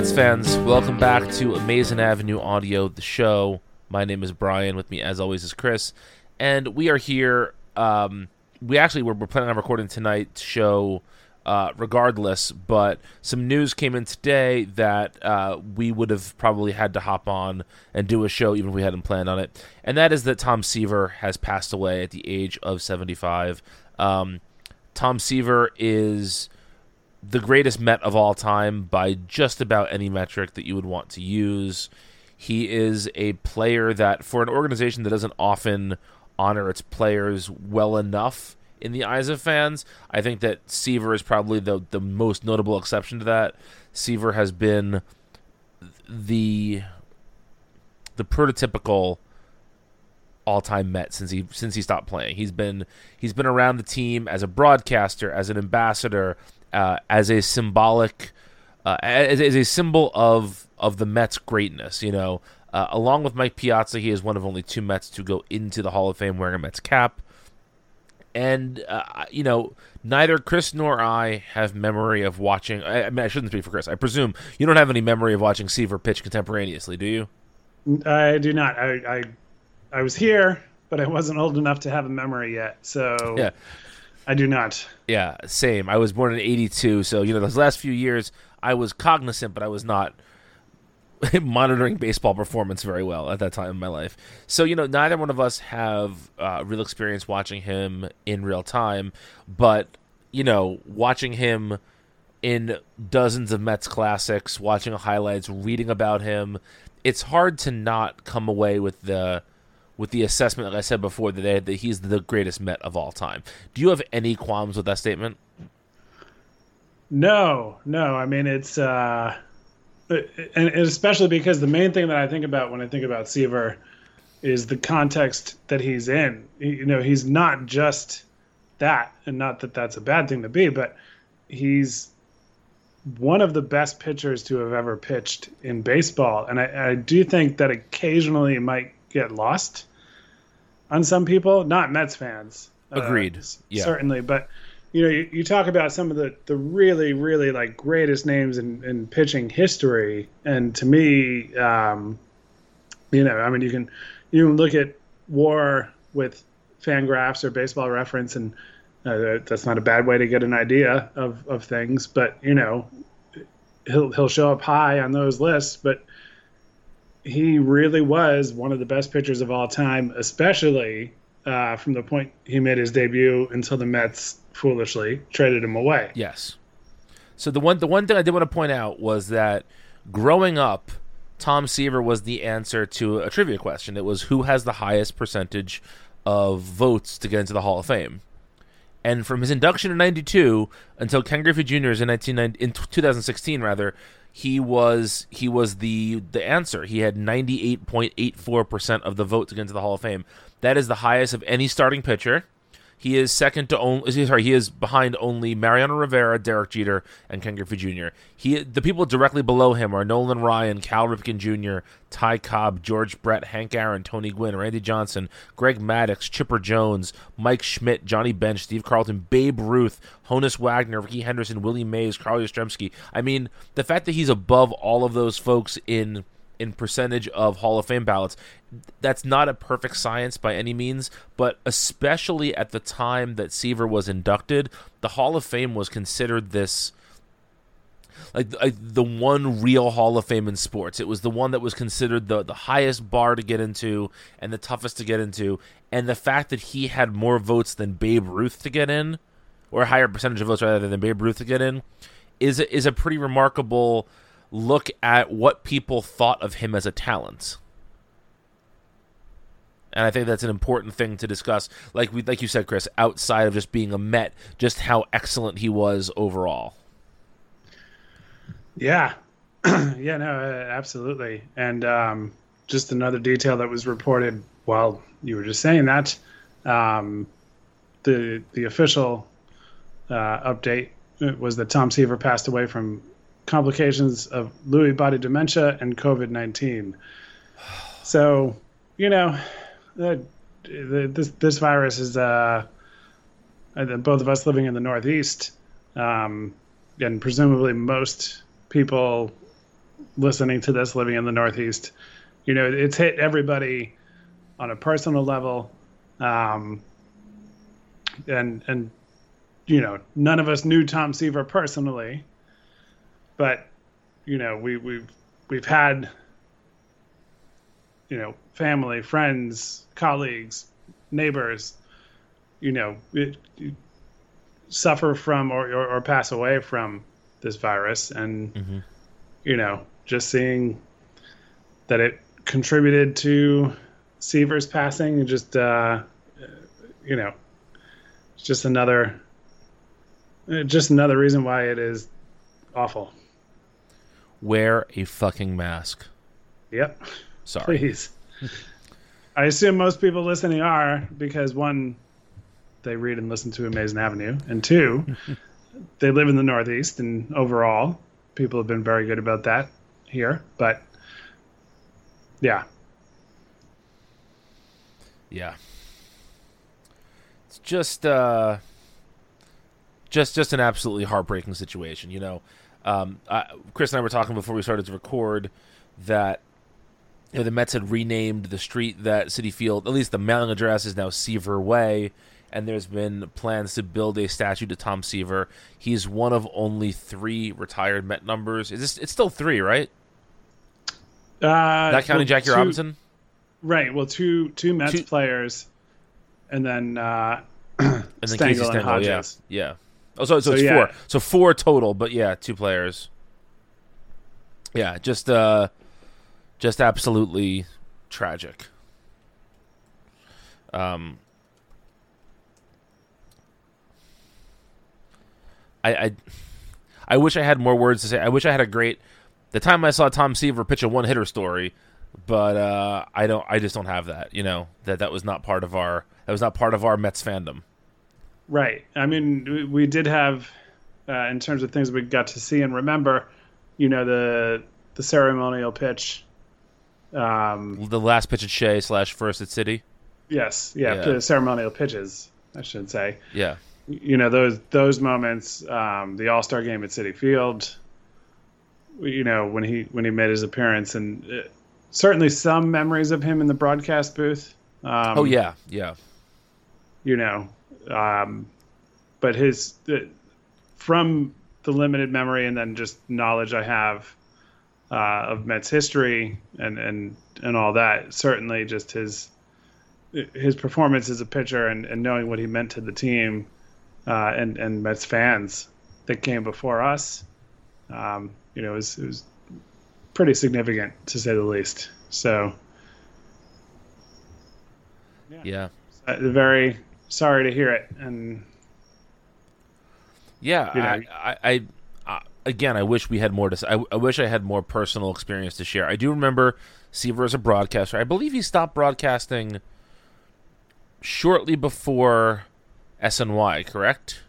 Mets fans, welcome back to Amazing Avenue Audio, the show. My name is Brian. With me, as always, is Chris, and we are here. Um, we actually were, we're planning on recording tonight's show, uh, regardless. But some news came in today that uh, we would have probably had to hop on and do a show even if we hadn't planned on it, and that is that Tom Seaver has passed away at the age of seventy-five. Um, Tom Seaver is the greatest Met of all time by just about any metric that you would want to use. He is a player that, for an organization that doesn't often honor its players well enough in the eyes of fans, I think that Seaver is probably the the most notable exception to that. Seaver has been the the prototypical all-time Met since he since he stopped playing. He's been he's been around the team as a broadcaster, as an ambassador, uh, as a symbolic, uh, as, as, a symbol of of the Mets' greatness. You know, uh, along with Mike Piazza, he is one of only two Mets to go into the Hall of Fame wearing a Mets cap. And uh, you know, neither Chris nor I have memory of watching. I, I, mean, I shouldn't speak for Chris. I presume you don't have any memory of watching Seaver pitch contemporaneously, do you? I do not. I, I, I was here, but I wasn't old enough to have a memory yet. So yeah. I do not. Yeah, same. I was born in '82, so you know those last few years I was cognizant, but I was not monitoring baseball performance very well at that time in my life. So you know, neither one of us have uh, real experience watching him in real time, but you know, watching him in dozens of Mets classics, watching highlights, reading about him, it's hard to not come away with the with the assessment, like I said before, that, that he's the greatest Met of all time. Do you have any qualms with that statement? No, no. I mean, it's uh, and especially because the main thing that I think about when I think about Seaver is the context that he's in. You know, he's not just that, and not that that's a bad thing to be, but he's one of the best pitchers to have ever pitched in baseball, and I, I do think that occasionally it might get lost on some people, not Mets fans. Agreed. Uh, yeah. Certainly, but you know, you, you, talk about some of the, the really, really like greatest names in, in pitching history, and to me, um, you know, I mean, you can you can look at WAR with Fangraphs or Baseball Reference, and uh, that's not a bad way to get an idea of, of things. But you know, he'll he'll show up high on those lists, but he really was one of the best pitchers of all time, especially uh, from the point he made his debut until the Mets foolishly traded him away. Yes. So the one the one thing I did want to point out was that growing up, Tom Seaver was the answer to a trivia question. It was who has the highest percentage of votes to get into the Hall of Fame. And from his induction in '92 until Ken Griffey Jr.'s in, in 2016, rather, he was he was the the answer. He had 98.84% of the vote to get into the Hall of Fame. That is the highest of any starting pitcher. He is second to only sorry, he is behind only Mariano Rivera, Derek Jeter, and Ken Griffey Jr. He the people directly below him are Nolan Ryan, Cal Ripken Jr., Ty Cobb, George Brett, Hank Aaron, Tony Gwynn, Randy Johnson, Greg Maddux, Chipper Jones, Mike Schmidt, Johnny Bench, Steve Carlton, Babe Ruth, Honus Wagner, Rickey Henderson, Willie Mays, Carl Yastrzemski. I mean, the fact that he's above all of those folks in in percentage of Hall of Fame ballots. That's not a perfect science by any means, but especially at the time that Seaver was inducted, the Hall of Fame was considered this like, like the one real Hall of Fame in sports. It was the one that was considered the the highest bar to get into and the toughest to get into. And the fact that he had more votes than Babe Ruth to get in, or a higher percentage of votes rather than Babe Ruth to get in, is is a pretty remarkable look at what people thought of him as a talent. And I think that's an important thing to discuss. Like we, like you said, Chris, outside of just being a Met, just how excellent he was overall. Yeah, yeah, no, absolutely. And um, just another detail that was reported while you were just saying that, um, the the official uh, update was that Tom Seaver passed away from complications of Lewy body dementia and COVID 19. So, you know, uh, this, this virus is, uh, both of us living in the Northeast, um, and presumably most people listening to this living in the Northeast, you know, it's hit everybody on a personal level. Um, and, and, you know, none of us knew Tom Seaver personally, but, you know, we, we've, we've had, you know, family, friends, colleagues, neighbors, you know, it, it suffer from or, or, or, pass away from this virus. And, mm-hmm. you know, just seeing that it contributed to Seaver's passing, just, uh, you know, it's just another, just another reason why it is awful. Wear a fucking mask. Yep. Sorry. Please. I assume most people listening are because one, they read and listen to Amazing Avenue, and two, they live in the Northeast, and overall, people have been very good about that here. But yeah, yeah, it's just uh, just just an absolutely heartbreaking situation. You know, um, I, Chris and I were talking before we started to record that you know, the Mets had renamed the street that Citi Field, at least the mailing address is now Seaver Way, and there's been plans to build a statue to Tom Seaver. He's one of only three retired Met numbers. Is this? It's still three, right? Uh, Not counting well, Jackie two, Robinson. Right. Well, two two Mets two, players, and then uh, and then Stengel Casey Stengel. Hodges. Yeah. Yeah. Oh, so, so, so it's yeah. four. So four total, but yeah, two players. Yeah, just uh, just absolutely tragic. Um, I, I, I wish I had more words to say. I wish I had a great. The time I saw Tom Seaver pitch a one hitter story, but uh, I don't. I just don't have that. You know that that was not part of our. That was not part of our Mets fandom. Right. I mean, we did have, uh, in terms of things we got to see and remember, you know, the the ceremonial pitch um, the last pitch at Shea slash first at Citi. Yes, yeah, yeah. ceremonial pitches, I should say. Yeah, you know those those moments, um, the All Star game at Citi Field. You know when he when he made his appearance, and uh, certainly some memories of him in the broadcast booth. Um, oh yeah, yeah. You know, um, but his uh, from the limited memory and then just knowledge I have uh, of Mets history and and and all that. Certainly, just his his performance as a pitcher and, and knowing what he meant to the team uh, and and Mets fans that came before us, um, you know, it was, it was pretty significant to say the least. So, yeah, yeah. Uh, very sorry to hear it, and yeah, you know, I, I, again, I wish we had more to. I, I wish I had more personal experience to share. I do remember Seaver as a broadcaster. I believe he stopped broadcasting shortly before SNY. Correct?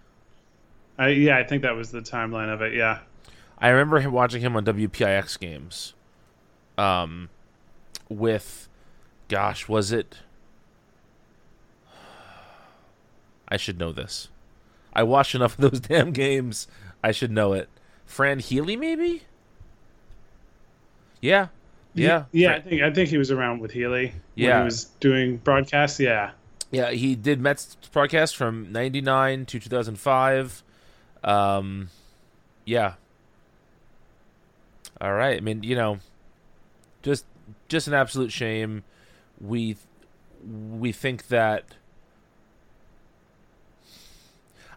I, yeah, I think that was the timeline of it. Yeah, I remember him watching him on WPIX games. Um, with, gosh, was it? I should know this. I watched enough of those damn games. I should know it. Fran Healy, maybe. Yeah, yeah, yeah. I think I think he was around with Healy. Yeah, he was doing broadcasts. Yeah, yeah. He did Mets broadcast from '99 to 2005. Um, yeah. All right. I mean, you know, just just an absolute shame. We we think that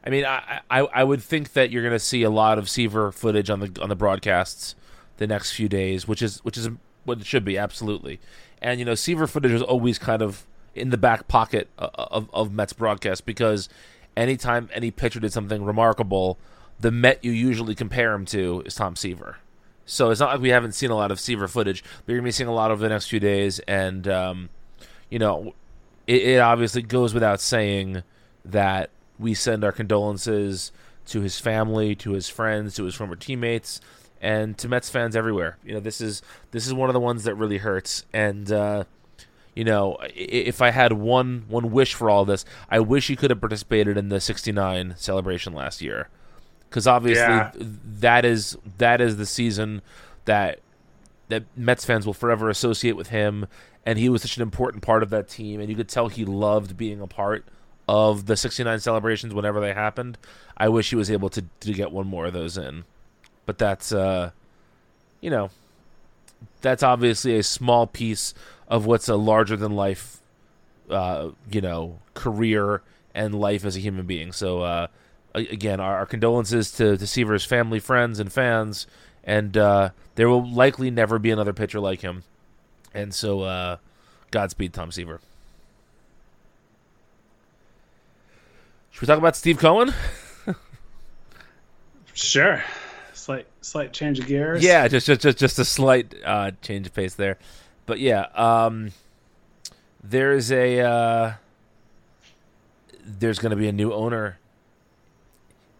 I mean, I, I, I would think that you're going to see a lot of Seaver footage on the on the broadcasts the next few days, which is which is what it should be, absolutely. And you know, Seaver footage is always kind of in the back pocket of, of, Mets broadcast because anytime any pitcher did something remarkable, the Met you usually compare him to is Tom Seaver. So it's not like we haven't seen a lot of Seaver footage, but you're gonna be seeing a lot over the next few days, and um, you know, it, it obviously goes without saying that we send our condolences to his family, to his friends, to his former teammates, and to Mets fans everywhere. You know, this is this is one of the ones that really hurts. And uh, you know, if I had one one wish for all this, I wish he could have participated in the '69 celebration last year, because obviously Yeah. that is that is the season that that Mets fans will forever associate with him, and he was such an important part of that team, and you could tell he loved being a part of the '69 celebrations whenever they happened. I wish he was able to to get one more of those in, but that's uh, you know, that's obviously a small piece of what's a larger than life, uh, you know, career and life as a human being. So uh, again, our, our condolences to to Seaver's family, friends, and fans, and uh, there will likely never be another pitcher like him. And so, uh, Godspeed, Tom Seaver. Should we talk about Steve Cohen? Sure. Slight slight change of gears. Yeah, just just just just a slight uh, change of pace there, but yeah, um, there's a uh, there's going to be a new owner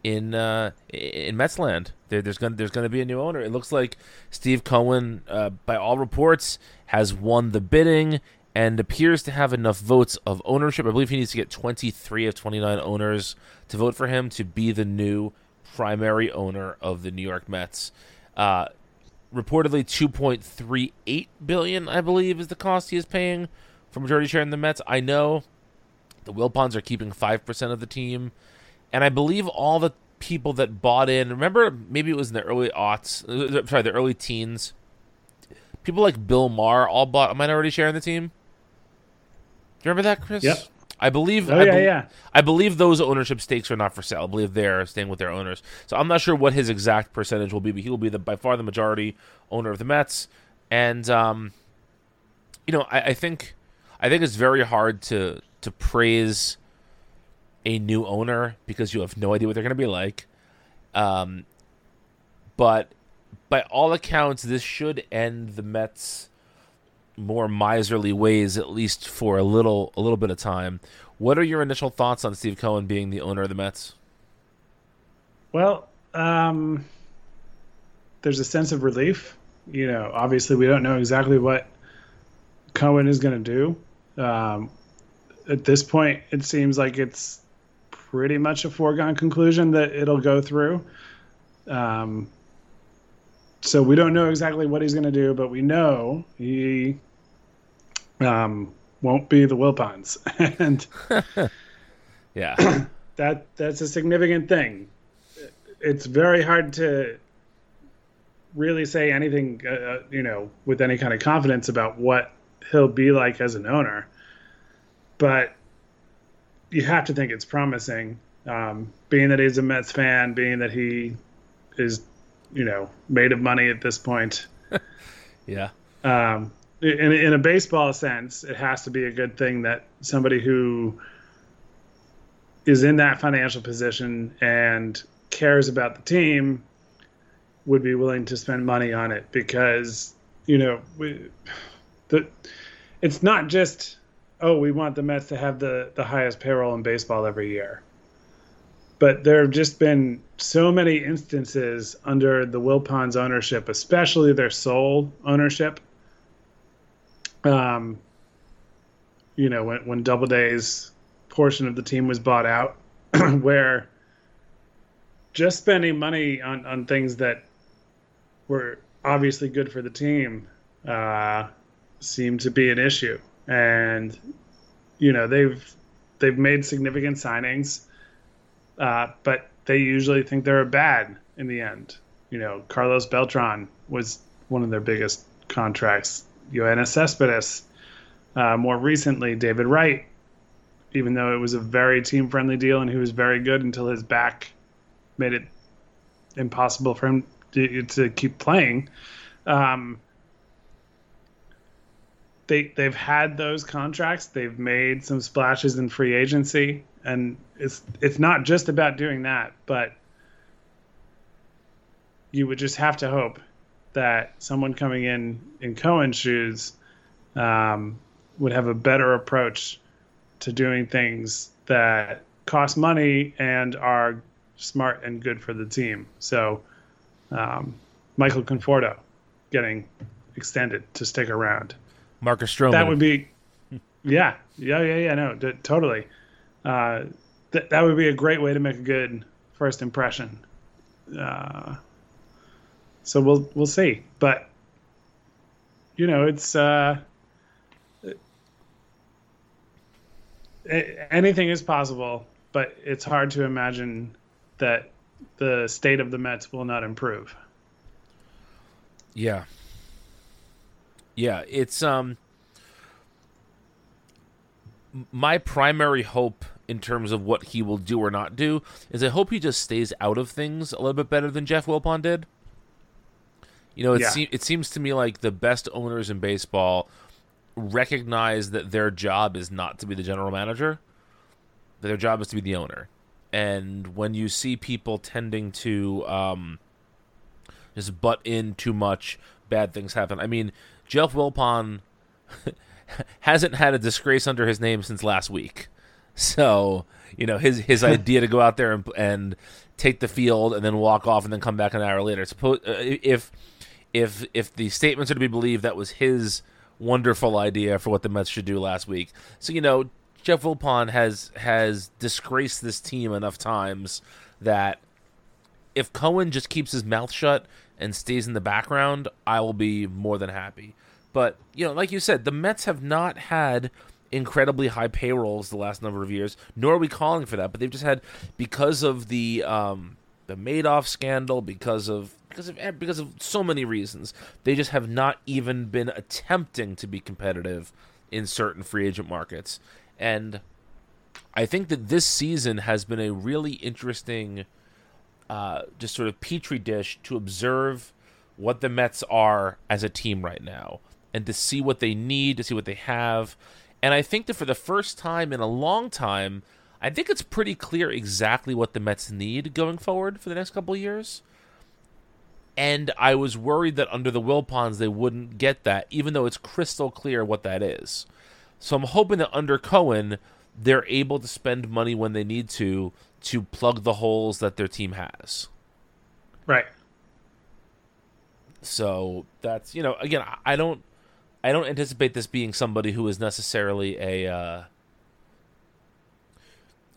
in uh, in Metsland. There, there's going there's going to be a new owner. It looks like Steve Cohen, uh, by all reports, has won the bidding and appears to have enough votes of ownership. I believe he needs to get 23 of 29 owners to vote for him to be the new primary owner of the New York Mets. Uh, reportedly 2.38 billion, I believe, is the cost he is paying for majority share in the Mets. I know the Wilpons are keeping five percent of the team, and I believe all the people that bought in. Remember, maybe it was in the early aughts. uh, Sorry, the early teens. People like Bill Maher all bought a minority share in the team. You remember that, Chris? Yep. I believe. Oh I yeah, bel- yeah. I believe those ownership stakes are not for sale. I believe they're staying with their owners. So I'm not sure what his exact percentage will be, but he will be the by far the majority owner of the Mets. And um, you know, I, I think I think it's very hard to to praise a new owner because you have no idea what they're going to be like. Um, but by all accounts, this should end the Mets' more miserly ways, at least for a little a little bit of time. What are your initial thoughts on Steve Cohen being the owner of the Mets? Well, um, there's a sense of relief. You know, obviously, we don't know exactly what Cohen is going to do. Um, at this point, it seems like it's pretty much a foregone conclusion that it'll go through. Um, so we don't know exactly what he's going to do, but we know he um, won't be the Wilpons, and Yeah, that that's a significant thing. It's very hard to really say anything, uh, uh, you know, with any kind of confidence about what he'll be like as an owner. But you have to think it's promising, um, being that he's a Mets fan, being that he is, you know, made of money at this point. yeah, Um, in, in a baseball sense, it has to be a good thing that somebody who is in that financial position and cares about the team would be willing to spend money on it because you know we, the it's not just oh we want the Mets to have the the highest payroll in baseball every year but there have just been so many instances under the Wilpons ownership especially their sole ownership um you know when when Doubleday's portion of the team was bought out where just spending money on, on things that were obviously good for the team uh, seemed to be an issue. And you know they've they've made significant signings, uh, but they usually think they're bad in the end. You know, Carlos Beltran was one of their biggest contracts. Yoenis Cespedes. Uh, more recently, David Wright, even though it was a very team friendly deal and he was very good until his back made it impossible for him to, to keep playing. Um, they they've had those contracts. They've made some splashes in free agency, and it's it's not just about doing that, but you would just have to hope that someone coming in in Cohen's shoes um, would have a better approach to doing things that cost money and are smart and good for the team. So, um, Michael Conforto getting extended to stick around. Marcus Stroman. That would be, yeah, yeah, yeah, yeah. No, d- totally. Uh, th- that would be a great way to make a good first impression. Uh, so we'll we'll see, but you know, it's uh, anything is possible, but it's hard to imagine that the state of the Mets will not improve. Yeah. Yeah, it's um my primary hope in terms of what he will do or not do is I hope he just stays out of things a little bit better than Jeff Wilpon did. You know, it, yeah. se- it seems to me like the best owners in baseball recognize that their job is not to be the general manager, that their job is to be the owner. And when you see people tending to um, just butt in too much, bad things happen. I mean, Jeff Wilpon hasn't had a disgrace under his name since last week. So, you know, his his idea to go out there and, and take the field and then walk off and then come back an hour later. Suppose uh, if if if the statements are to be believed, that was his wonderful idea for what the Mets should do last week. So you know, Jeff Wilpon has has disgraced this team enough times that if Cohen just keeps his mouth shut and stays in the background, I will be more than happy. But you know, like you said, the Mets have not had incredibly high payrolls the last number of years, nor are we calling for that. But they've just had because of the um, the Madoff scandal, because of because of eh, because of so many reasons. They just have not even been attempting to be competitive in certain free agent markets. And I think that this season has been a really interesting uh, just sort of petri dish to observe what the Mets are as a team right now and to see what they need, to see what they have. And I think that for the first time in a long time, I think it's pretty clear exactly what the Mets need going forward for the next couple of years and I was worried that under the Wilpons they wouldn't get that, even though it's crystal clear what that is. So I'm hoping that under Cohen they're able to spend money when they need to to plug the holes that their team has. Right. So that's you know again I don't I don't anticipate this being somebody who is necessarily a uh,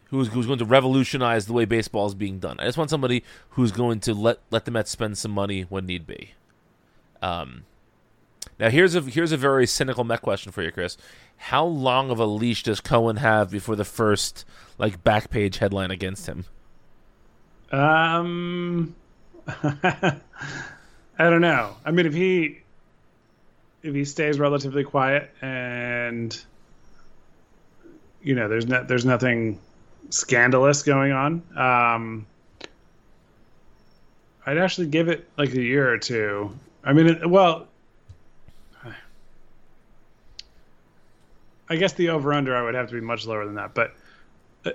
who's who's going to revolutionize the way baseball is being done. I just want somebody who's going to let let the Mets spend some money when need be. Um, now here's a here's a very cynical Met question for you, Chris. How long of a leash does Cohen have before the first like back page headline against him? Um, I don't know. I mean, if he if he stays relatively quiet and you know, there's no, there's nothing scandalous going on. Um, I'd actually give it like a year or two. I mean, it, well, I guess the over under I would have to be much lower than that, but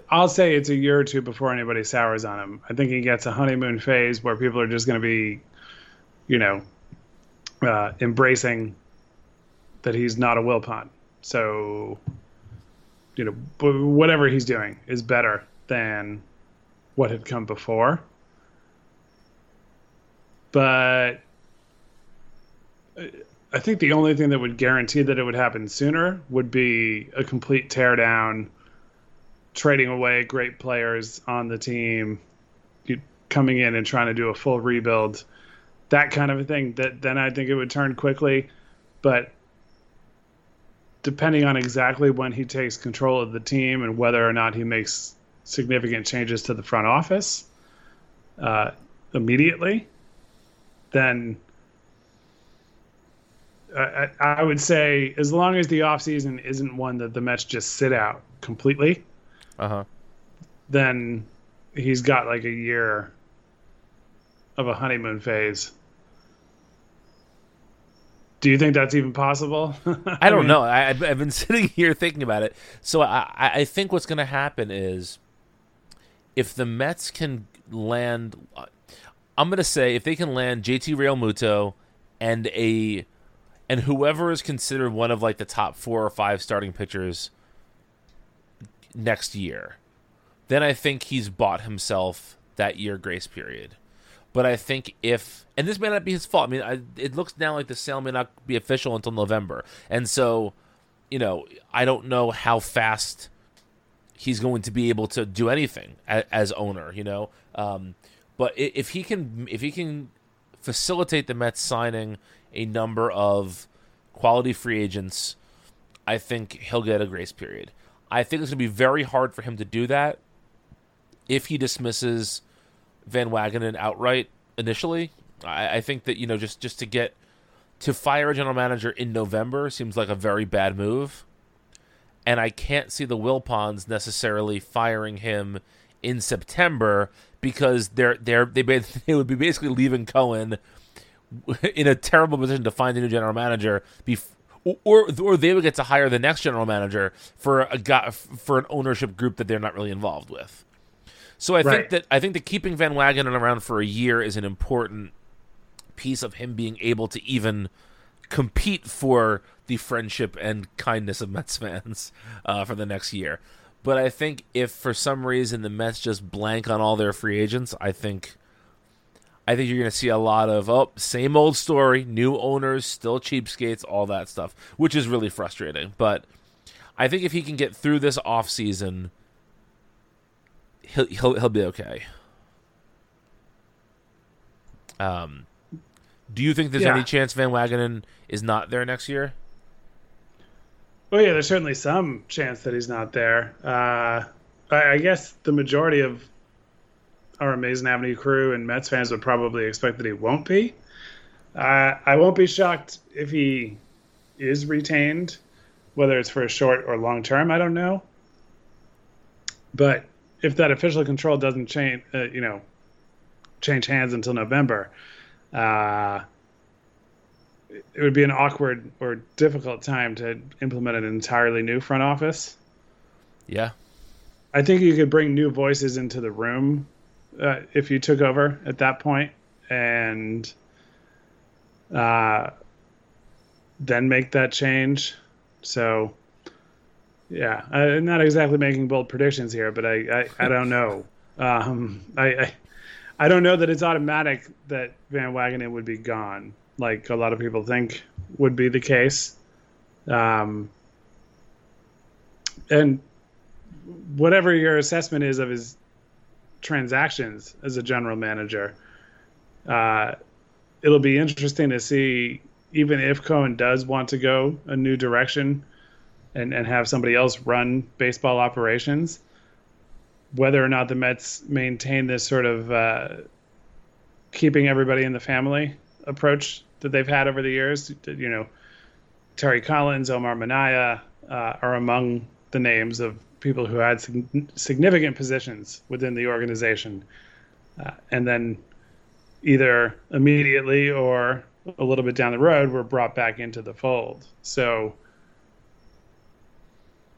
I'll say it's a year or two before anybody sours on him. I think he gets a honeymoon phase where people are just going to be, you know, uh, embracing that he's not a Wilpon. So you know, whatever he's doing is better than what had come before. But uh, I think the only thing that would guarantee that it would happen sooner would be a complete teardown, trading away great players on the team, coming in and trying to do a full rebuild, that kind of a thing. That then I think it would turn quickly. But depending on exactly when he takes control of the team and whether or not he makes significant changes to the front office uh, immediately, then I, I, would say as long as the offseason isn't one that the Mets just sit out completely, uh-huh. then he's got like a year of a honeymoon phase do you think that's even possible? I don't mean, know. I, have been sitting here thinking about it. So I, I think what's going to happen is if the Mets can land, I'm going to say if they can land JT Realmuto and a and whoever is considered one of like the top four or five starting pitchers next year, then I think he's bought himself that year grace period. But I think if and this may not be his fault. I mean, I, it looks now like the sale may not be official until November, and so you know I don't know how fast he's going to be able to do anything as, as owner. You know, um, but if he can if he can facilitate the Mets signing a number of quality free agents, I think he'll get a grace period. I think it's going to be very hard for him to do that if he dismisses Van Wagenen outright initially. I, I think that you know just just to get to fire a general manager in November seems like a very bad move, and I can't see the Wilpons necessarily firing him in September because they're they're they they would be basically leaving Cohen in a terrible position to find a new general manager bef- or or they would get to hire the next general manager for a guy, for an ownership group that they're not really involved with. So I right. think that I think that keeping Van Wagenen around for a year is an important piece of him being able to even compete for the friendship and kindness of Mets fans uh, for the next year. But I think if for some reason the Mets just blank on all their free agents, I think I think you're going to see a lot of oh, same old story, new owners, still cheapskates, all that stuff, which is really frustrating. But I think if he can get through this off season, he'll he'll he'll be okay. Um, do you think there's yeah. any chance Van Wagenen is not there next year? Well, yeah, there's certainly some chance that he's not there. Uh, I, I guess the majority of our Amazing Avenue crew and Mets fans would probably expect that he won't be. Uh, I won't be shocked if he is retained, whether it's for a short or long term. I don't know. But if that official control doesn't change, uh, you know, change hands until November, uh, it would be an awkward or difficult time to implement an entirely new front office. Yeah. I think you could bring new voices into the room uh, if you took over at that point and uh, then make that change. So, yeah, I'm not exactly making bold predictions here, but I, I, I don't know. Um, I, I, I don't know that it's automatic that Van Wagenen would be gone, like a lot of people think would be the case. Um, and whatever your assessment is of his transactions as a general manager. Uh, it'll be interesting to see, even if Cohen does want to go a new direction and, and have somebody else run baseball operations, whether or not the Mets maintain this sort of uh, keeping everybody in the family approach that they've had over the years. You know, Terry Collins, Omar Minaya uh, are among the names of people who had significant positions within the organization, uh, and then either immediately or a little bit down the road were brought back into the fold. So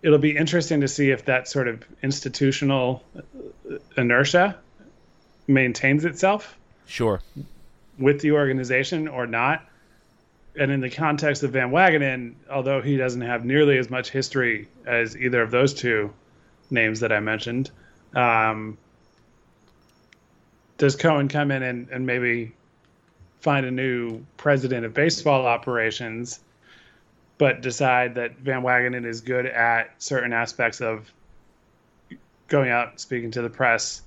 it'll be interesting to see if that sort of institutional inertia maintains itself. Sure. With the organization or not and in the context of Van Wagenen, although he doesn't have nearly as much history as either of those two names that I mentioned, um, does Cohen come in and, and maybe find a new president of baseball operations, but decide that Van Wagenen is good at certain aspects of going out speaking to the press,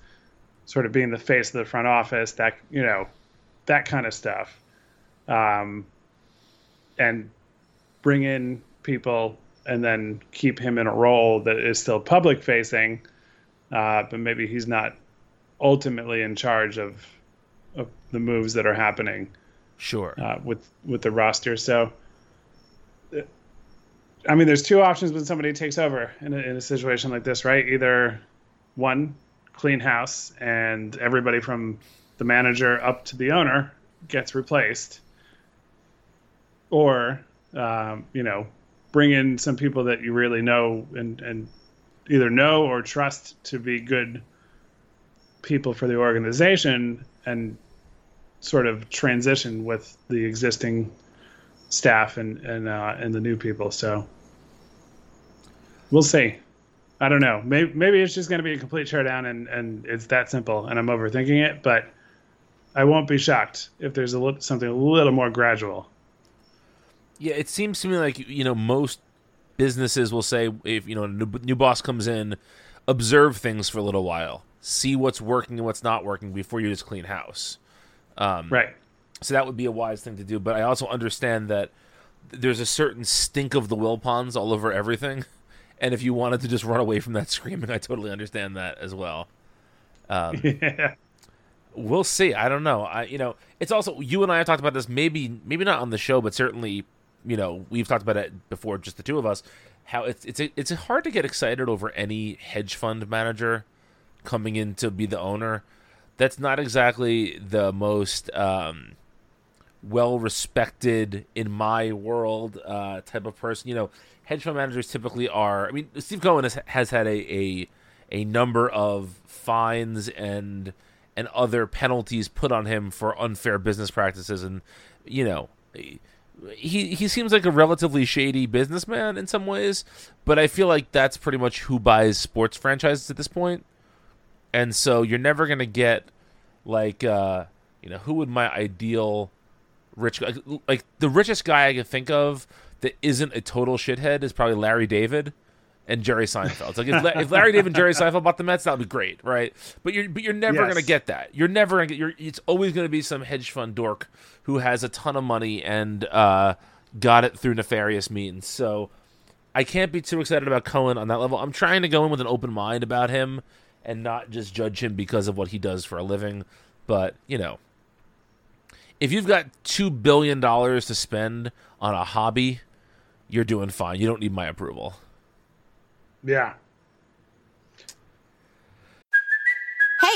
sort of being the face of the front office, that you know, that kind of stuff. Um, and bring in people and then keep him in a role that is still public facing, uh, but maybe he's not ultimately in charge of, of the moves that are happening. Sure. Uh, with with the roster, so I mean, there's two options when somebody takes over in a, in a situation like this, right? Either one, clean house, and everybody from the manager up to the owner gets replaced, or um, you know bring in some people that you really know and and either know or trust to be good people for the organization and sort of transition with the existing staff and and uh, and the new people. So we'll see. I don't know. Maybe maybe it's just going to be a complete teardown and and it's that simple and I'm overthinking it. But I won't be shocked if there's a little, something a little more gradual. Yeah, it seems to me like you know most businesses will say if you know a new, new boss comes in, observe things for a little while, see what's working and what's not working before you just clean house. Um, right. So that would be a wise thing to do. But I also understand that there's a certain stink of the Wilpons all over everything, and if you wanted to just run away from that screaming, I totally understand that as well. Um, yeah. We'll see. I don't know. I you know it's also you and I have talked about this. Maybe maybe not on the show, but certainly you know we've talked about it before, just the two of us. How it's it's it's hard to get excited over any hedge fund manager coming in to be the owner. That's not exactly the most um, well respected in my world uh, type of person. You know, hedge fund managers typically are. I mean, Steve Cohen has, has had a, a a number of fines and and other penalties put on him for unfair business practices, and you know. He he seems like a relatively shady businessman in some ways, but I feel like that's pretty much who buys sports franchises at this point. And so you're never gonna get like uh, you know who would my ideal rich like, like the richest guy I can think of that isn't a total shithead is probably Larry David and Jerry Seinfeld. Like if, if, Larry David and Jerry Seinfeld bought the Mets, that would be great, right? But you're but you're never yes. gonna get that. You're never gonna get. You're, it's always gonna be some hedge fund dork who has a ton of money and uh, got it through nefarious means. So I can't be too excited about Cohen on that level. I'm trying to go in with an open mind about him and not just judge him because of what he does for a living. But you know, if you've got two billion dollars to spend on a hobby, you're doing fine. You don't need my approval. Yeah.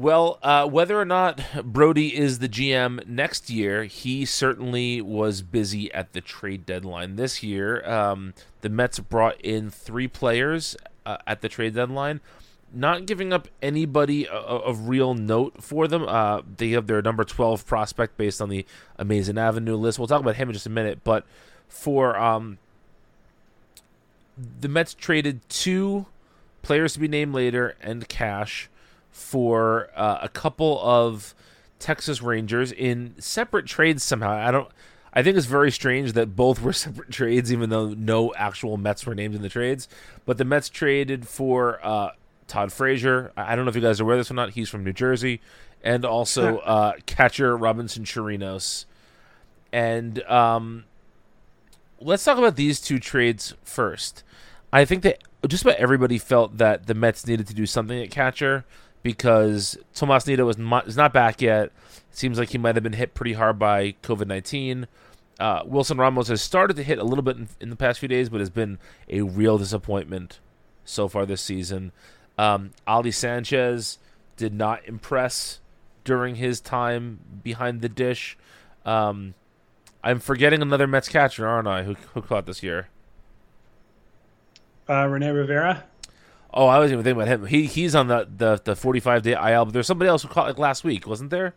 Well, uh, whether or not Brodie is the GM next year, he certainly was busy at the trade deadline this year. Um, the Mets brought in three players uh, at the trade deadline, not giving up anybody of, of real note for them. Uh, they have their number 12 prospect based on the Amazing Avenue list. We'll talk about him in just a minute, but for um, the Mets traded two players to be named later and cash for uh, a couple of Texas Rangers in separate trades somehow. I don't. I think it's very strange that both were separate trades, even though no actual Mets were named in the trades. But the Mets traded for uh, Todd Frazier. I don't know if you guys are aware of this or not. He's from New Jersey, and also uh, catcher Robinson Chirinos. And um, let's talk about these two trades first. I think that just about everybody felt that the Mets needed to do something at catcher because Tomas Nido is not, is not back yet. It seems like he might have been hit pretty hard by COVID 19. Uh, Wilson Ramos has started to hit a little bit in, in, the past few days, but has been a real disappointment so far this season. Um, Ali Sanchez did not impress during his time behind the dish. Um, I'm forgetting another Mets catcher, aren't I? Who, who caught this year? Uh, Rene Rivera. Oh, I wasn't even thinking about him. He he's on the the, the 45 day IL, but there's somebody else who caught like last week, wasn't there?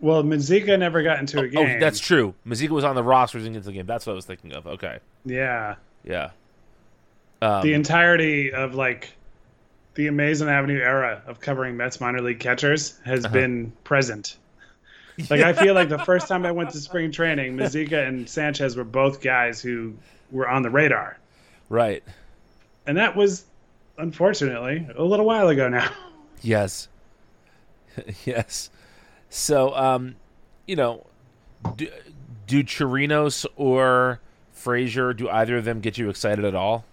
Well, Mazeika never got into a oh, game. Oh, that's true. Mazeika was on the roster into the game. That's what I was thinking of. Okay. Yeah. Yeah. Um, the entirety of like the Amazing Avenue era of covering Mets minor league catchers has uh-huh. been present. Like I feel like the first time I went to spring training, Mazeika and Sanchez were both guys who were on the radar. Right. And that was unfortunately, a little while ago now. Yes. yes. So, um, you know, do, do Chirinos or Frazier, do either of them get you excited at all?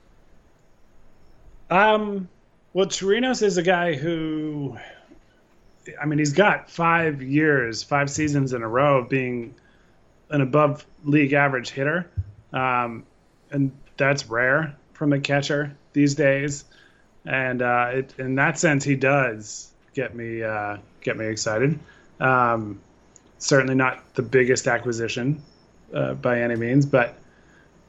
Um, well, Chirinos is a guy who, I mean, he's got five years, five seasons in a row of being an above league average hitter. Um, and that's rare from a catcher these days and uh, it, in that sense, he does get me uh, get me excited. Um, certainly not the biggest acquisition uh, by any means, but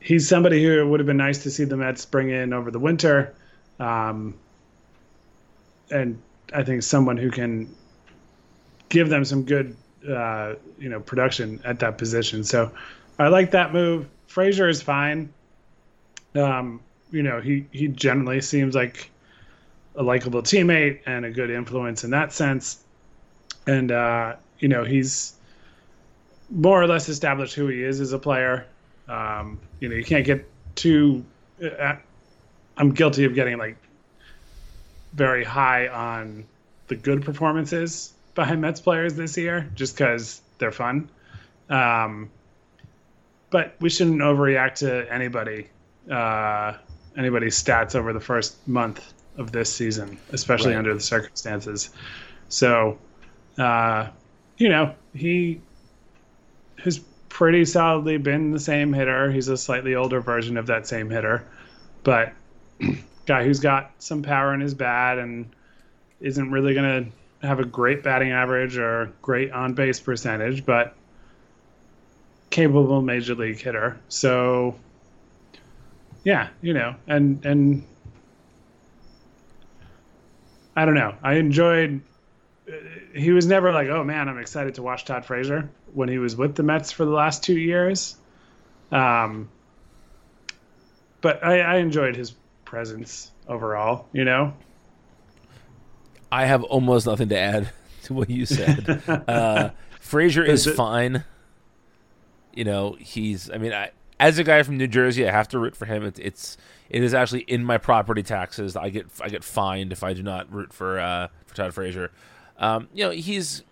he's somebody who would have been nice to see the Mets bring in over the winter. Um, and I think someone who can give them some good, uh, you know, production at that position. So I like that move. Frazier is fine. Um, you know, he he generally seems like a likable teammate and a good influence in that sense. And uh, you know, he's more or less established who he is as a player. Um, you know, you can't get too. Uh, I'm guilty of getting like very high on the good performances by Mets players this year, just because they're fun. Um, but we shouldn't overreact to anybody, uh, anybody's stats over the first month of this season, especially right. under the circumstances. So, uh, you know, he has pretty solidly been the same hitter. He's a slightly older version of that same hitter, but guy who's got some power in his bat and isn't really going to have a great batting average or great on base percentage, but capable major league hitter. So yeah, you know, and and I don't know. I enjoyed. Uh, he was never like, oh man, I'm excited to watch Todd Frazier when he was with the Mets for the last two years. Um, but I, I enjoyed his presence overall. You know. I have almost nothing to add to what you said. uh, Frazier is, is fine. You know, he's. I mean, I as a guy from New Jersey, I have to root for him. It's, it's it is actually in my property taxes. I get I get fined if I do not root for uh, for Todd Frazier. Um, you know, he's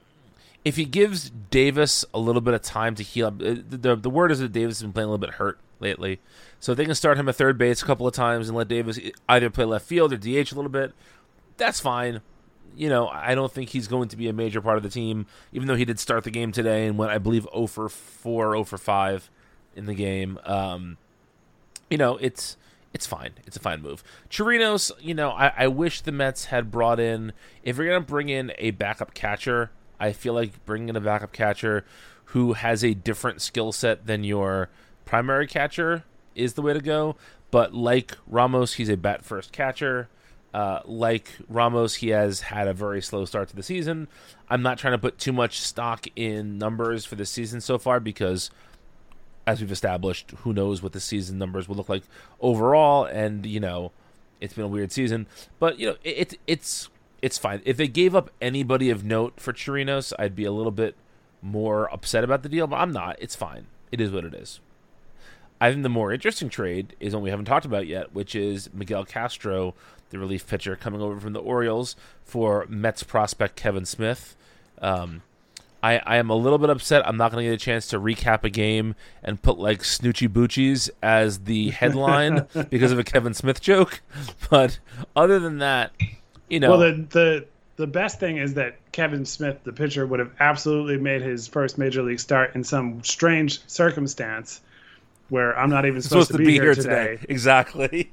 if he gives Davis a little bit of time to heal up. Uh, the the word is that Davis has been playing a little bit hurt lately, so if they can start him at third base a couple of times and let Davis either play left field or DH a little bit. That's fine. You know, I don't think he's going to be a major part of the team, even though he did start the game today and went, I believe, 0 for 4, 0 for 5 in the game. Um, you know, it's it's fine. It's a fine move. Chirinos, you know, I, I wish the Mets had brought in. If you're gonna bring in a backup catcher, I feel like bringing in a backup catcher who has a different skill set than your primary catcher is the way to go. But like Ramos, he's a bat first catcher. Uh, like Ramos, he has had a very slow start to the season. I'm not trying to put too much stock in numbers for the season so far because as we've established, who knows what the season numbers will look like overall, and you know, it's been a weird season. But you know, it, it it's it's fine. If they gave up anybody of note for Chirinos, I'd be a little bit more upset about the deal, but I'm not. It's fine. It is what it is. I think the more interesting trade is one we haven't talked about yet, which is Miguel Castro, the relief pitcher, coming over from the Orioles for Mets prospect Kevin Smith. Um, I, I am a little bit upset. I'm not going to get a chance to recap a game and put like Snoochie Boochies as the headline because of a Kevin Smith joke. But other than that, you know. Well, the the the best thing is that Kevin Smith, the pitcher, would have absolutely made his first major league start in some strange circumstance where I'm not even supposed, supposed to, be, be here, today. today. Exactly.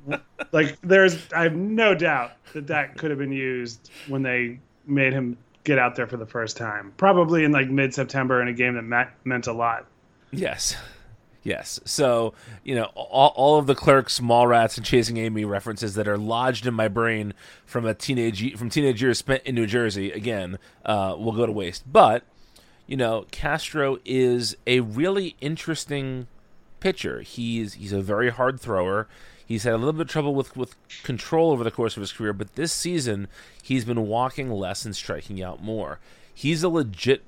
like there's, I have no doubt that that could have been used when they made him get out there for the first time. Probably in like mid September in a game that meant, meant a lot. Yes. Yes. So, you know, all, all of the clerks, Mallrats, and Chasing Amy references that are lodged in my brain from a teenage from teenage years spent in New Jersey, again, uh, will go to waste. But, you know, Castro is a really interesting pitcher. He's he's a very hard thrower. He's had a little bit of trouble with, with control over the course of his career, but this season he's been walking less and striking out more. He's a legit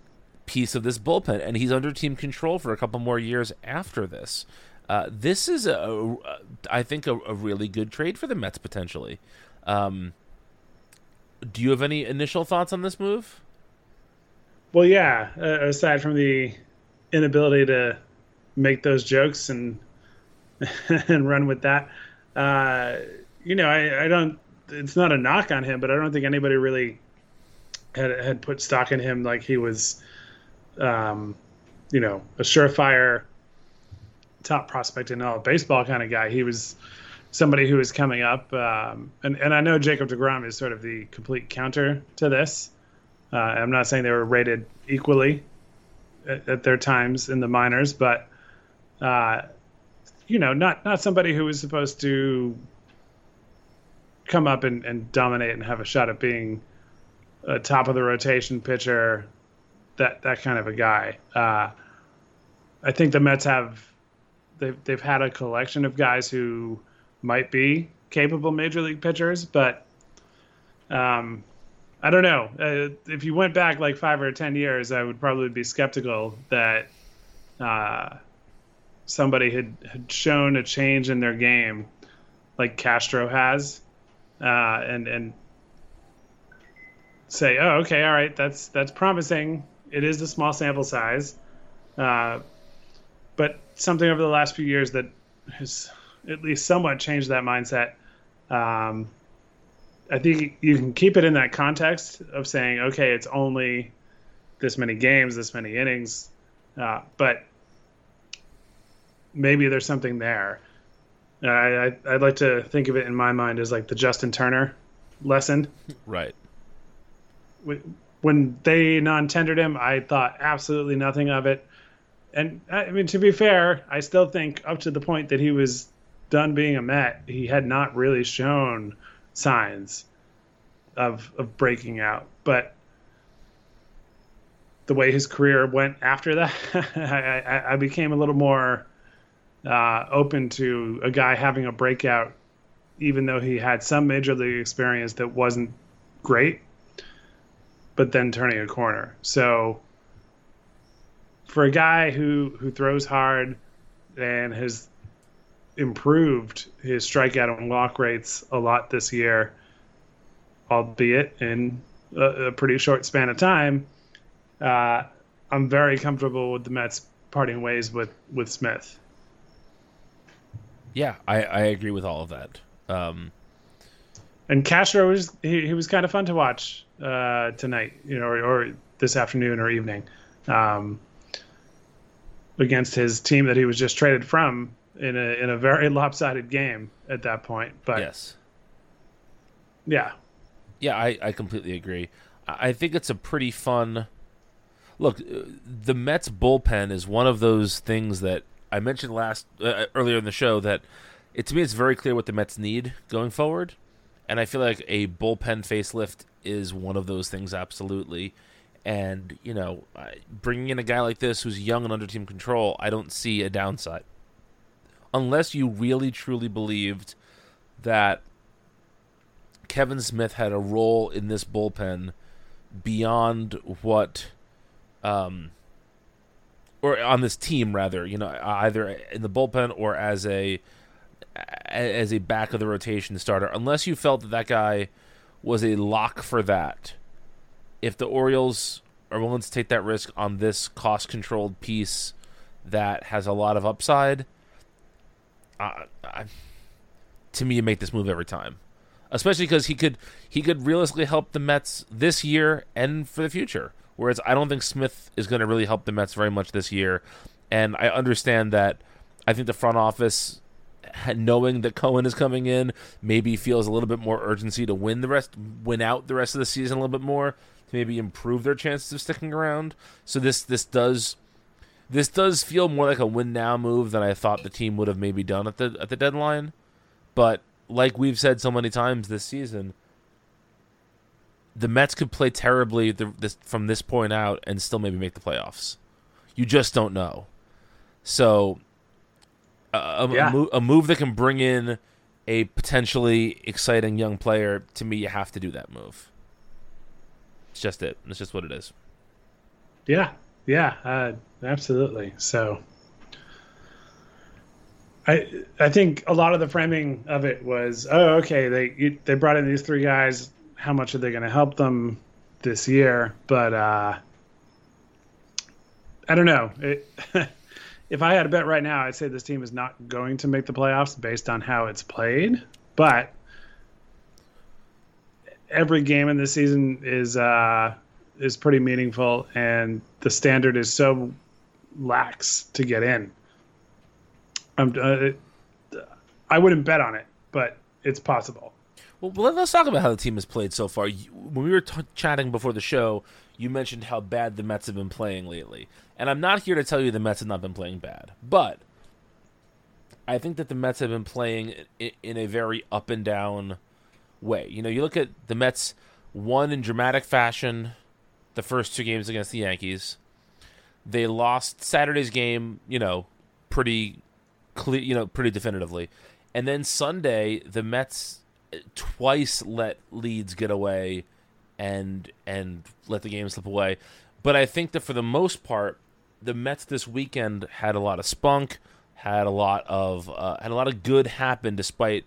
piece of this bullpen, and he's under team control for a couple more years after this. Uh, this is a, a I think, a, a, really good trade for the Mets potentially. Um, do you have any initial thoughts on this move? Well, yeah. Uh, aside from the inability to make those jokes and and run with that, uh, you know, I, I don't. It's not a knock on him, but I don't think anybody really had had put stock in him like he was, um, you know, a surefire top prospect in all baseball kind of guy. He was somebody who was coming up, um, and and I know Jacob Degrom is sort of the complete counter to this. Uh, I'm not saying they were rated equally, at, at their times in the minors, but uh, you know, not not somebody who was supposed to come up and, and dominate and have a shot at being a top of the rotation pitcher, that that kind of a guy. Uh, I think the Mets have they've they've had a collection of guys who might be capable major league pitchers, but um, I don't know. Uh, if you went back like five or ten years, I would probably be skeptical that uh, somebody had, had shown a change in their game like Castro has, uh, and and say, oh, okay, all right, that's that's promising. It is a small sample size, uh, but something over the last few years that has at least somewhat changed that mindset. Um, I think you can keep it in that context of saying, okay, it's only this many games, this many innings, uh, but maybe there's something there. I, I I'd like to think of it in my mind as like the Justin Turner lesson. Right. When they non-tendered him, I thought absolutely nothing of it. And I mean, to be fair, I still think up to the point that he was done being a Met, he had not really shown signs of of breaking out. But the way his career went after that, I, I, I, became a little more uh, open to a guy having a breakout, even though he had some major league experience that wasn't great, but then turning a corner. So for a guy who who throws hard and has improved his strikeout and walk rates a lot this year, albeit in a, a pretty short span of time. Uh, I'm very comfortable with the Mets parting ways with with Smith. Yeah, I, I agree with all of that. Um, and Castro was he, he was kind of fun to watch uh, tonight, you know, or, or, this afternoon or evening, um, against his team that he was just traded from in a in a very lopsided game at that point. But yes, yeah, yeah, I, I completely agree. I think it's a pretty fun look. Uh, the Mets bullpen is one of those things that I mentioned last uh, earlier in the show that it to me it's very clear what the Mets need going forward, and I feel like a bullpen facelift is one of those things absolutely. And you know, bringing in a guy like this who's young and under team control, I don't see a downside unless you really truly believed that Kevin Smith had a role in this bullpen beyond what um or on this team rather, you know, either in the bullpen or as a as a back of the rotation starter unless you felt that that guy was a lock for that. If the Orioles are willing to take that risk on this cost controlled piece that has a lot of upside, I, to me, you make this move every time, especially because he could he could realistically help the Mets this year and for the future. Whereas I don't think Smith is going to really help the Mets very much this year, and I understand that. I think the front office, knowing that Cohen is coming in, maybe feels a little bit more urgency to win the rest, win out the rest of the season a little bit more, to maybe improve their chances of sticking around. So this this does this does feel more like a win now move than I thought the team would have maybe done at the at the deadline. But like we've said so many times this season, the Mets could play terribly the, this, from this point out and still maybe make the playoffs. You just don't know. So, uh, a, yeah. a, move, a move that can bring in a potentially exciting young player, to me, you have to do that move. It's just it. It's just what it is. Yeah, yeah, uh, absolutely. So, I I think a lot of the framing of it was, oh, okay, they they brought in these three guys. How much are they going to help them this year? But uh, I don't know. It, if I had a bet right now, I'd say this team is not going to make the playoffs based on how it's played. But every game in this season is uh, is pretty meaningful, and the standard is so lax to get in. I'm, uh, I wouldn't bet on it, but it's possible. Well, let- let's talk about how the team has played so far. When we were t- chatting before the show, you mentioned how bad the Mets have been playing lately, and I'm not here to tell you the Mets have not been playing bad, but I think that the Mets have been playing in a very up and down way. You know, you look at the Mets won in dramatic fashion the first two games against the Yankees. They lost Saturday's game, you know, pretty clear, you know, pretty definitively. And then Sunday, the Mets twice let leads get away and and let the game slip away. But I think that for the most part, the Mets this weekend had a lot of spunk, had a lot of uh, had a lot of good happen despite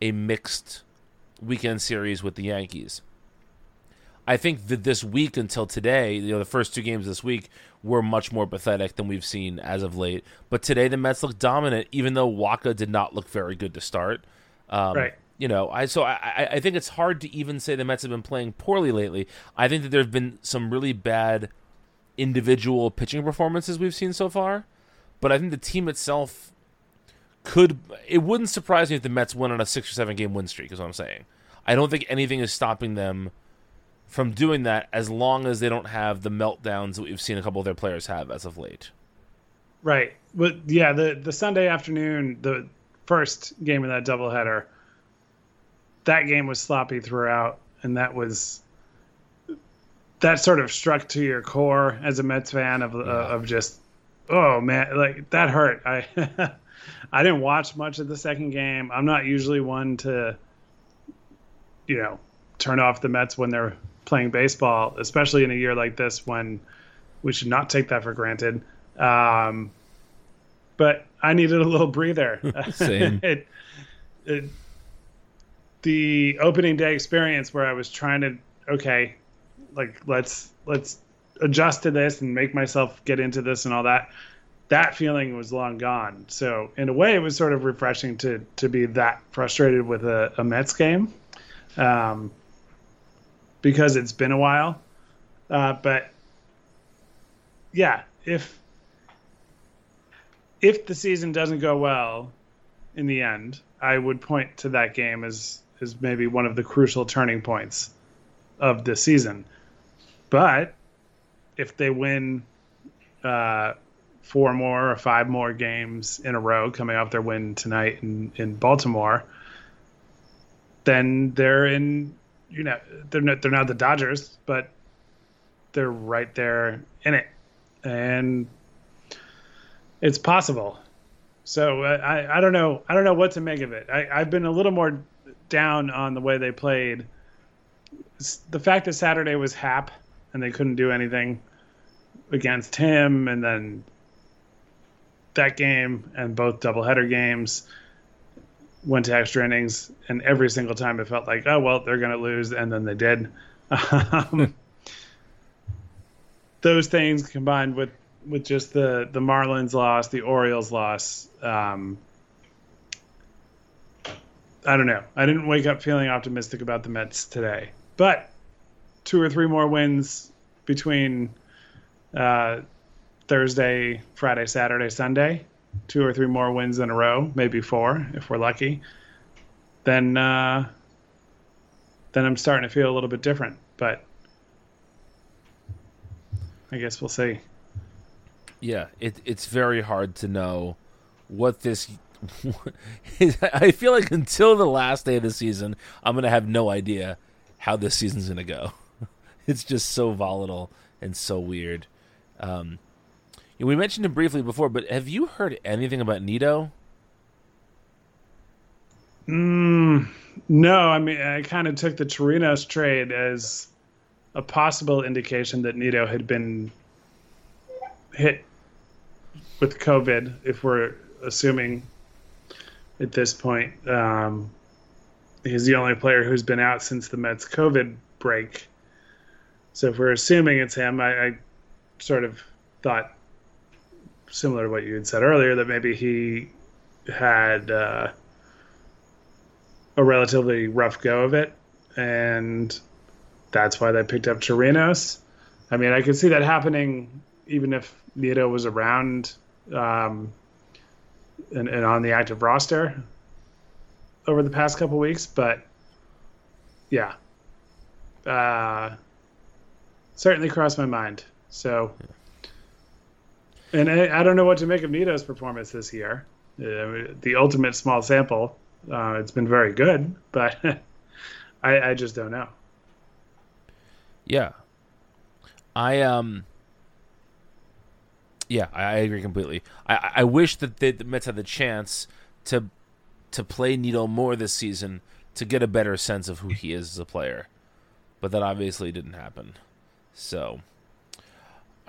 a mixed weekend series with the Yankees. I think that this week until today, you know, the first two games this week were much more pathetic than we've seen as of late. But today the Mets look dominant, even though Wacha did not look very good to start. Um, Right. You know, I so I, I- think it's hard to even say the Mets have been playing poorly lately. I think that there have been some really bad individual pitching performances we've seen so far, but I think the team itself could. It wouldn't surprise me if the Mets went on a six or seven game win streak. Is what I'm saying. I don't think anything is stopping them from doing that as long as they don't have the meltdowns that we've seen a couple of their players have as of late. Right. But yeah, the the Sunday afternoon, the first game of that doubleheader, that game was sloppy throughout, and that was that sort of struck to your core as a Mets fan of uh, of just oh man, like that hurt. I I didn't watch much of the second game. I'm not usually one to you know turn off the Mets when they're playing baseball, especially in a year like this when we should not take that for granted. Um, but I needed a little breather. Same. it, it, the opening day experience where I was trying to okay, like let's let's adjust to this and make myself get into this and all that. That feeling was long gone. So in a way, it was sort of refreshing to to be that frustrated with a, a Mets game, um, because it's been a while. Uh, but yeah, if if the season doesn't go well in the end, I would point to that game as as maybe one of the crucial turning points of the season. But if they win uh, four more or five more games in a row, coming off their win tonight in, in Baltimore, then they're in. You know, they're not they're not the Dodgers, but they're right there in it, and it's possible. So uh, I I don't know I don't know what to make of it. I I've been a little more down on the way they played. The fact that Saturday was Happ and they couldn't do anything against him, and then that game and both doubleheader games went to extra innings, and every single time it felt like, oh well, they're going to lose, and then they did. Um, those things combined with with just the the Marlins loss, the Orioles loss. Um, I don't know. I didn't wake up feeling optimistic about the Mets today, but two or three more wins between uh, Thursday, Friday, Saturday, Sunday. Two or three more wins in a row, maybe four if we're lucky. Then, uh, then I'm starting to feel a little bit different. But I guess we'll see. Yeah, it, it's very hard to know what this. I feel like until the last day of the season, I'm gonna have no idea how this season's gonna go. It's just so volatile and so weird. Um, we mentioned him briefly before, but have you heard anything about Nido? Mm, no, I mean, I kind of took the Chirinos trade as a possible indication that Nido had been hit with COVID, if we're assuming at this point. Um, he's the only player who's been out since the Mets COVID break. So if we're assuming it's him, I, I sort of thought, similar to what you had said earlier, that maybe he had. Uh, a relatively rough go of it, and that's why they picked up Chirinos. I mean, I could see that happening even if Nido was around um, and, and on the active roster over the past couple weeks, but yeah, uh, certainly crossed my mind. So, and I, I don't know what to make of Nido's performance this year. Uh, the ultimate small sample. Uh, it's been very good, but I, I just don't know. Yeah, I um. Yeah, I, agree completely. I, I wish that the, the Mets had the chance to to play Nido more this season to get a better sense of who he is as a player, but that obviously didn't happen. So,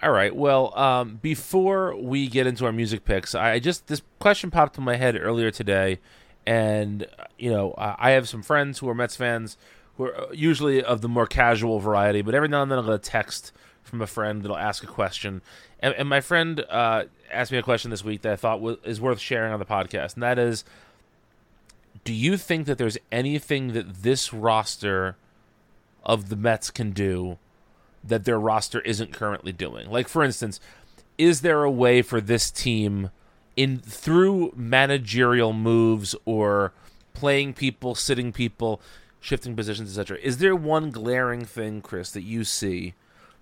all right. Well, um, before we get into our music picks, I just this question popped in my head earlier today, and you know I have some friends who are Mets fans who are usually of the more casual variety, but every now and then I'll get a text from a friend that'll ask a question, and, and my friend uh, asked me a question this week that I thought was, is worth sharing on the podcast, and that is, do you think that there's anything that this roster of the Mets can do that their roster isn't currently doing? Like, for instance, is there a way for this team in through managerial moves or playing people, sitting people, shifting positions, etc. Is there one glaring thing, Chris, that you see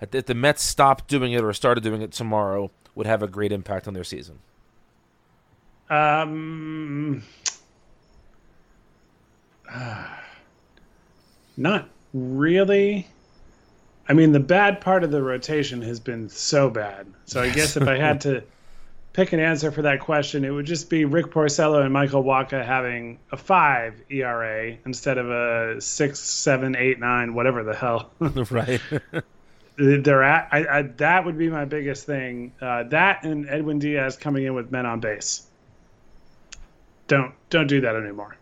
if the Mets stopped doing it or started doing it tomorrow would have a great impact on their season? Um, uh, not really. I mean, the bad part of the rotation has been so bad. So I guess if I had to pick an answer for that question, it would just be Rick Porcello and Michael Wacha having a five ERA instead of a six, seven, eight, nine, whatever the hell. right. They're at. I, I, that would be my biggest thing. Uh, that and Edwin Diaz coming in with men on base. Don't don't do that anymore.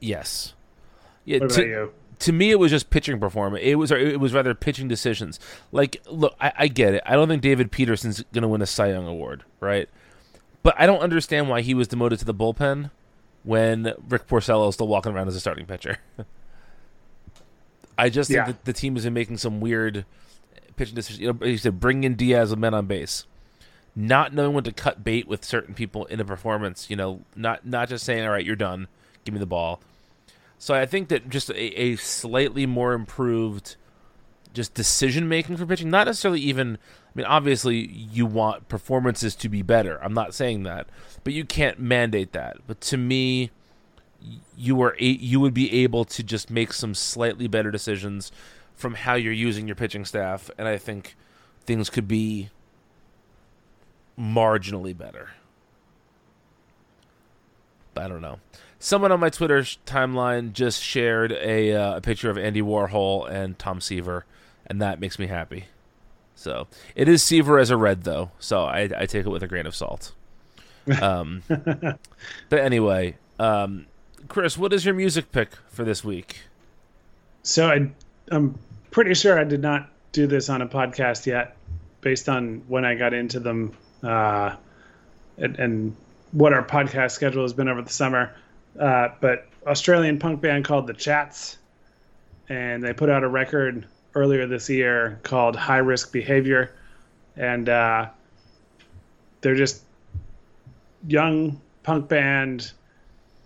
Yes. Yeah. What about to, you? to me, it was just pitching performance. It was it was rather pitching decisions. Like, look, I, I get it. I don't think David Peterson's going to win a Cy Young award, right? But I don't understand why he was demoted to the bullpen when Rick Porcello is still walking around as a starting pitcher. I just Yeah. think that the team is making some weird pitching decisions. You know, he said bring in Diaz with men on base, not knowing when to cut bait with certain people in a performance. You know, not not just saying all right, you're done, give me the ball. So I think that just a, a slightly more improved just decision making for pitching, not necessarily even I mean obviously you want performances to be better. I'm not saying that, but you can't mandate that. But to me you are you would be able to just make some slightly better decisions from how you're using your pitching staff and I think things could be marginally better. I don't know. Someone on my Twitter timeline just shared a, uh, a picture of Andy Warhol and Tom Seaver, and that makes me happy. So it is Seaver as a red, though, so I, I take it with a grain of salt. Um, but anyway, um, Chris, what is your music pick for this week? So I, I'm pretty sure I did not do this on a podcast yet, based on when I got into them, uh, and, and what our podcast schedule has been over the summer. Uh, but Australian punk band called the Chats, and they put out a record earlier this year called High Risk Behavior, and uh, they're just young punk band,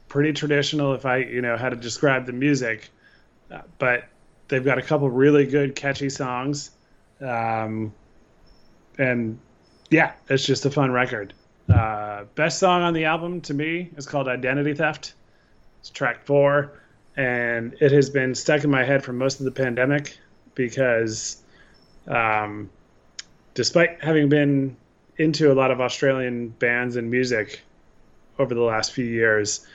pretty traditional. If I you know how to describe the music, uh, but they've got a couple really good catchy songs, um, and yeah, it's just a fun record. Uh, best song on the album to me is called Identity Theft. It's track four, and it has been stuck in my head for most of the pandemic because, um, despite having been into a lot of Australian bands and music over the last few years,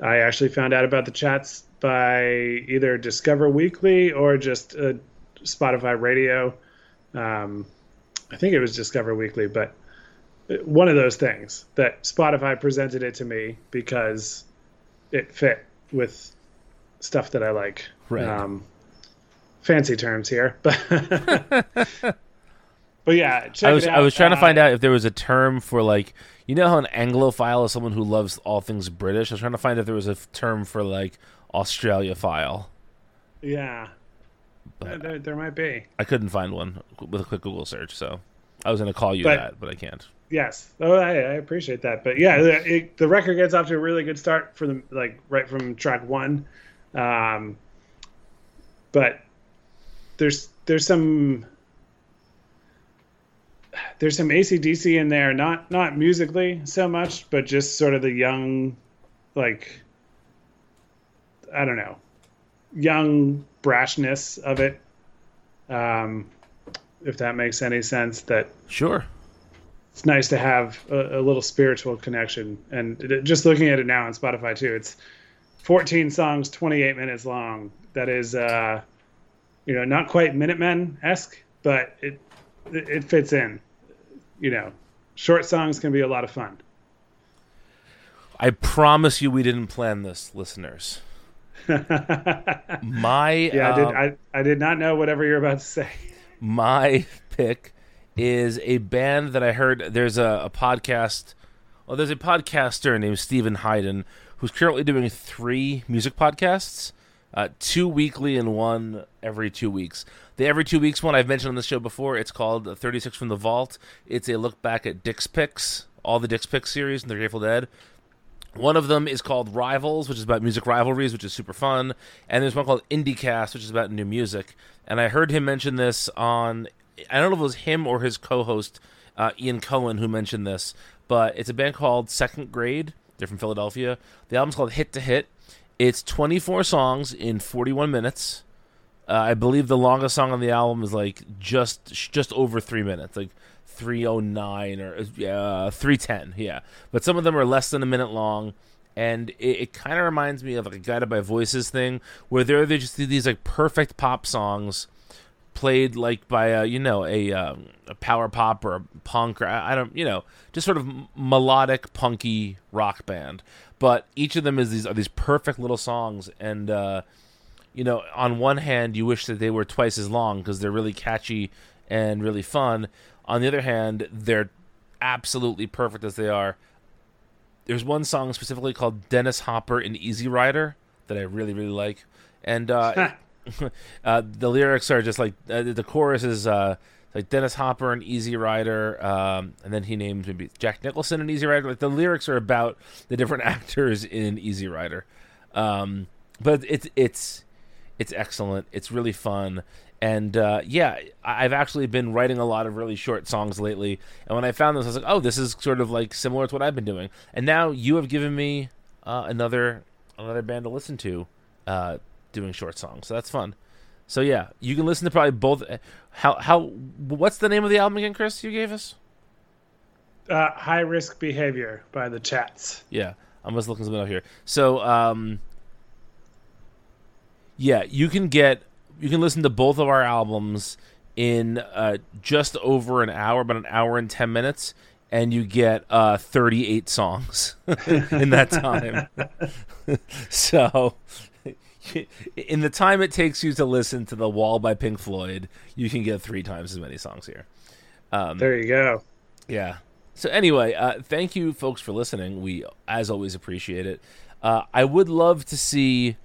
I actually found out about the chats by either Discover Weekly or just uh, Spotify Radio. Um, I think it was Discover Weekly, but one of those things that Spotify presented it to me because it fit with stuff that I like. Right. Um, fancy terms here, but but yeah, I was I was trying to Uh, find out if there was a term for like you know how an Anglophile is someone who loves all things British. I was trying to find if there was a term for like Australiaphile. Yeah, But- there, there might be. I couldn't find one with a quick Google search, so I was going to call you But- that, but I can't. Yes, oh, I, I appreciate that. But yeah, the, it, the record gets off to a really good start for the like right from track one. Um, but there's there's some there's some ACDC in there, not not musically so much, but just sort of the young, like I don't know, young brashness of it. Um, if that makes any sense, that Sure. it's nice to have a, a little spiritual connection. And it, just looking at it now on Spotify too, it's 14 songs, 28 minutes long. That is, uh, you know, not quite Minutemen esque, but it, it it fits in. You know, short songs can be a lot of fun. I promise you, we didn't plan this, listeners. My Yeah, I did. um, I, I did not know whatever you're about to say. my pick is a band that I heard. There's a, a podcast. Well, there's a podcaster named Steven Hyden who's currently doing three music podcasts, uh, two weekly and one every two weeks. The every two weeks one I've mentioned on the show before. It's called 36 from the Vault. It's a look back at Dick's Picks, all the Dick's Picks series and the Grateful Dead. One of them is called Rivals, which is about music rivalries, which is super fun. And there's one called IndieCast, which is about new music. And I heard him mention this on, I don't know if it was him or his co host, uh, Ian Cohen, who mentioned this, but it's a band called Second Grade. They're from Philadelphia. The album's called Hit to Hit. It's 24 songs in 41 minutes. Uh, I believe the longest song on the album is like just just over three minutes, like 309 or uh, 310. Yeah, but some of them are less than a minute long, and it, it kind of reminds me of like a Guided by Voices thing, where they're they just do these like perfect pop songs played like by a you know a um, a power pop or a punk or I, I don't you know just sort of melodic punky rock band but each of them is these are these perfect little songs and uh you know on one hand you wish that they were twice as long because they're really catchy and really fun on the other hand they're absolutely perfect as they are there's one song specifically called Dennis Hopper and Easy Rider that I really really like and uh uh, the lyrics are just like uh, the chorus is uh, like Dennis Hopper and Easy Rider, um, and then he names maybe Jack Nicholson and Easy Rider. Like the lyrics are about the different actors in Easy Rider, um, but it's it's it's excellent. It's really fun, and uh, yeah, I- I've actually been writing a lot of really short songs lately. And when I found this, I was like, oh, this is sort of like similar to what I've been doing. And now you have given me uh, another another band to listen to. Uh, doing short songs. So that's fun. So yeah, you can listen to probably both. How how what's the name of the album again, Chris? You gave us. Uh, High risk behavior by the chats. Yeah, I'm just looking something up here. So um, yeah, you can get you can listen to both of our albums in uh, just over an hour, about an hour and ten minutes, and you get uh, 38 songs in that time. so in the time it takes you to listen to The Wall by Pink Floyd, you can get three times as many songs here. Um, There you go. yeah. So anyway, uh, thank you folks for listening. We, as always, appreciate it. Uh, I would love to see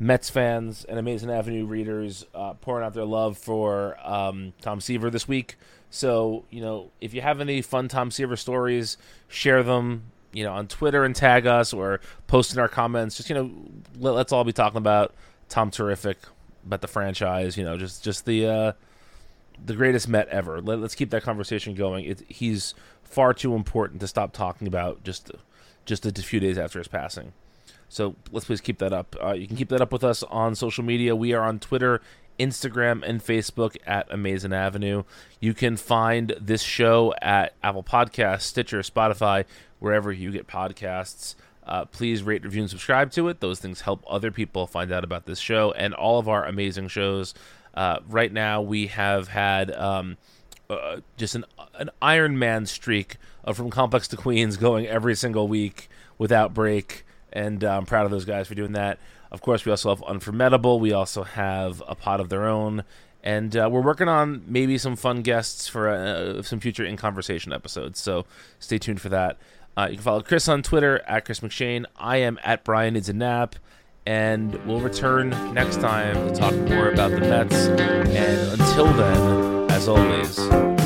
Mets fans and Amazing Avenue readers uh, pouring out their love for um, Tom Seaver this week. So you know, if you have any fun Tom Seaver stories, share them. You know, on Twitter and tag us or post in our comments. Just you know, let, let's all be talking about Tom Terrific, about the franchise. You know, just just the uh, the greatest Met ever. Let, us keep that conversation going. It, he's far too important to stop talking about just just a few days after his passing. So let's please keep that up. Uh, you can keep that up with us on social media. We are on Twitter, Instagram, and Facebook at Amazing Avenue. You can find this show at Apple Podcasts, Stitcher, Spotify, wherever you get podcasts. Uh, please rate, review, and subscribe to it. Those things help other people find out about this show and all of our amazing shows. Uh, right now, we have had um, uh, just an an Iron Man streak of from Complex to Queens going every single week without break, and uh, I'm proud of those guys for doing that. Of course, we also have Unformidable. We also have a pot of their own, and uh, we're working on maybe some fun guests for uh, some future in conversation episodes. So stay tuned for that. Uh, you can follow Chris on Twitter at Chris McShane. I am at Brian Needs a Nap. And we'll return next time to talk more about the Mets. And until then, as always,